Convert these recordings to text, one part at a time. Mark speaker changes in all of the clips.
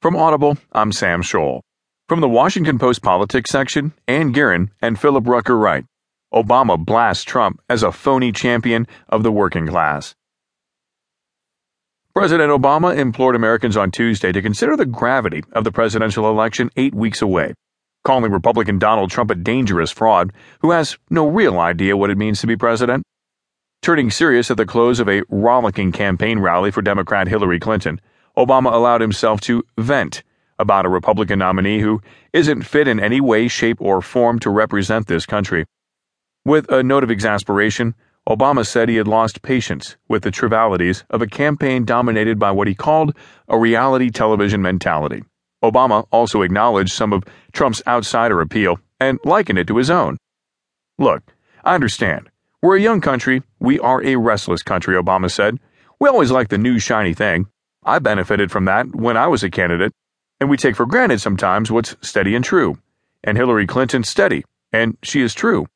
Speaker 1: From Audible, I'm Sam Scholl. From the Washington Post politics section, Ann Gearan and Philip Rucker write Obama blasts Trump as a phony champion of the working class. President Obama implored Americans on Tuesday to consider the gravity of the presidential election eight weeks away, calling Republican Donald Trump a dangerous fraud who has no real idea what it means to be president. Turning serious at the close of a rollicking campaign rally for Democrat Hillary Clinton, Obama allowed himself to vent about a Republican nominee who isn't fit in any way, shape, or form to represent this country. With a note of exasperation, Obama said he had lost patience with the trivialities of a campaign dominated by what he called a reality television mentality. Obama also acknowledged some of Trump's outsider appeal and likened it to his own. Look, I understand. We're a young country. We are a restless country, Obama said. We always like the new shiny thing. I benefited from that when I was a candidate, and we take for granted sometimes what's steady and true. And Hillary Clinton's steady, and she is true.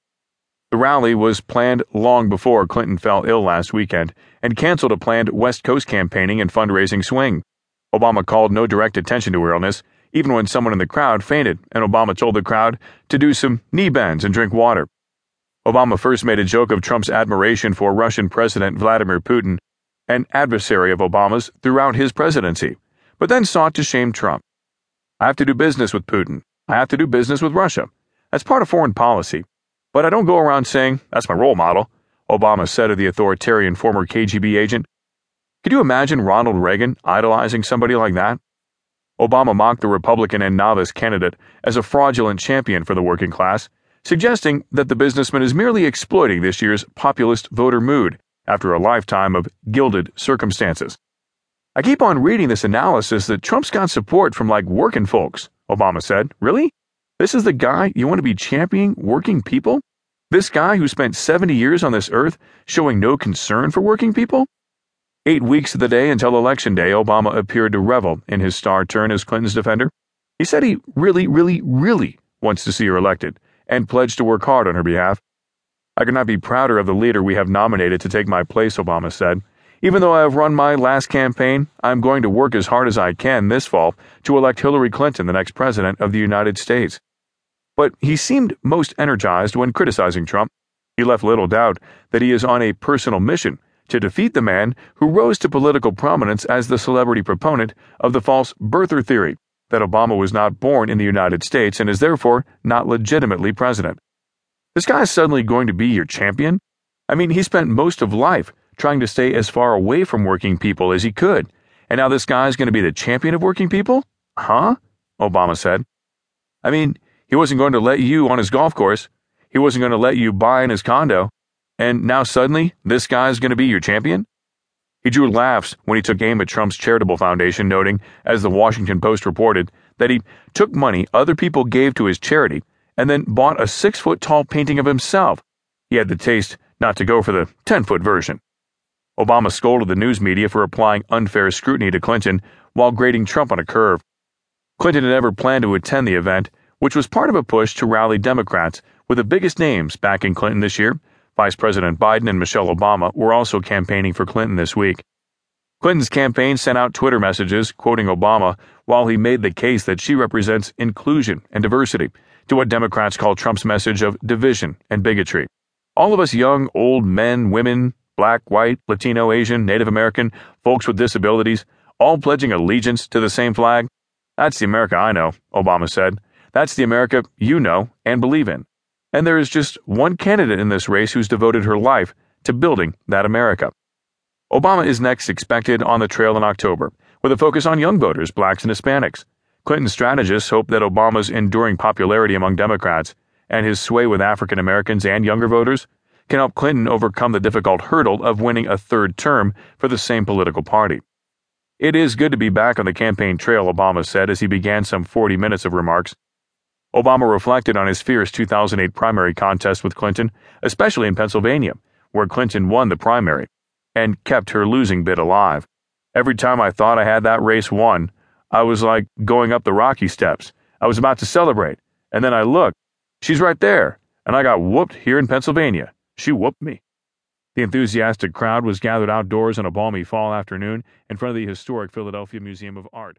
Speaker 1: The rally was planned long before Clinton fell ill last weekend and canceled a planned West Coast campaigning and fundraising swing. Obama called no direct attention to her illness, even when someone in the crowd fainted, and Obama told the crowd to do some knee bends and drink water. Obama first made a joke of Trump's admiration for Russian President Vladimir Putin an adversary of Obama's throughout his presidency, but then sought to shame Trump. I have to do business with Putin. I have to do business with Russia. That's part of foreign policy. But I don't go around saying, that's my role model, Obama said of the authoritarian former KGB agent. Could you imagine Ronald Reagan idolizing somebody like that? Obama mocked the Republican and novice candidate as a fraudulent champion for the working class, suggesting that the businessman is merely exploiting this year's populist voter mood after a lifetime of gilded circumstances. I keep on reading this analysis that Trump's got support from like working folks, Obama said. Really? This is the guy you want to be championing working people? This guy who spent 70 years on this earth showing no concern for working people? Eight weeks of the day until Election Day, Obama appeared to revel in his star turn as Clinton's defender. He said he really, really, really wants to see her elected and pledged to work hard on her behalf. I could not be prouder of the leader we have nominated to take my place, Obama said. Even though I have run my last campaign, I am going to work as hard as I can this fall to elect Hillary Clinton the next president of the United States. But he seemed most energized when criticizing Trump. He left little doubt that he is on a personal mission to defeat the man who rose to political prominence as the celebrity proponent of the false birther theory that Obama was not born in the United States and is therefore not legitimately president. This guy is suddenly going to be your champion? I mean, he spent most of life trying to stay as far away from working people as he could, and now this guy is going to be the champion of working people? Huh? Obama said. I mean, he wasn't going to let you on his golf course. He wasn't going to let you buy in his condo. And now suddenly, this guy is going to be your champion? He drew laughs when he took aim at Trump's charitable foundation, noting, as the Washington Post reported, that he took money other people gave to his charity and then bought a six foot tall painting of himself. He had the taste not to go for the 10 foot version. Obama scolded the news media for applying unfair scrutiny to Clinton while grading Trump on a curve. Clinton had never planned to attend the event, which was part of a push to rally Democrats, with the biggest names backing Clinton this year. Vice President Biden and Michelle Obama were also campaigning for Clinton this week. Clinton's campaign sent out Twitter messages quoting Obama while he made the case that she represents inclusion and diversity to what Democrats call Trump's message of division and bigotry. All of us young, old men, women, black, white, Latino, Asian, Native American, folks with disabilities, all pledging allegiance to the same flag. That's the America I know, Obama said. That's the America you know and believe in. And there is just one candidate in this race who's devoted her life to building that America. Obama is next expected on the trail in October, with a focus on young voters, blacks, and Hispanics. Clinton strategists hope that Obama's enduring popularity among Democrats and his sway with African Americans and younger voters can help Clinton overcome the difficult hurdle of winning a third term for the same political party. It is good to be back on the campaign trail, Obama said as he began some 40 minutes of remarks. Obama reflected on his fierce 2008 primary contest with Clinton, especially in Pennsylvania, where Clinton won the primary and kept her losing bid alive. Every time I thought I had that race won, I was like going up the Rocky steps. I was about to celebrate, and then I looked. She's right there, and I got whooped here in Pennsylvania. She whooped me. The enthusiastic crowd was gathered outdoors on a balmy fall afternoon in front of the historic Philadelphia Museum of Art.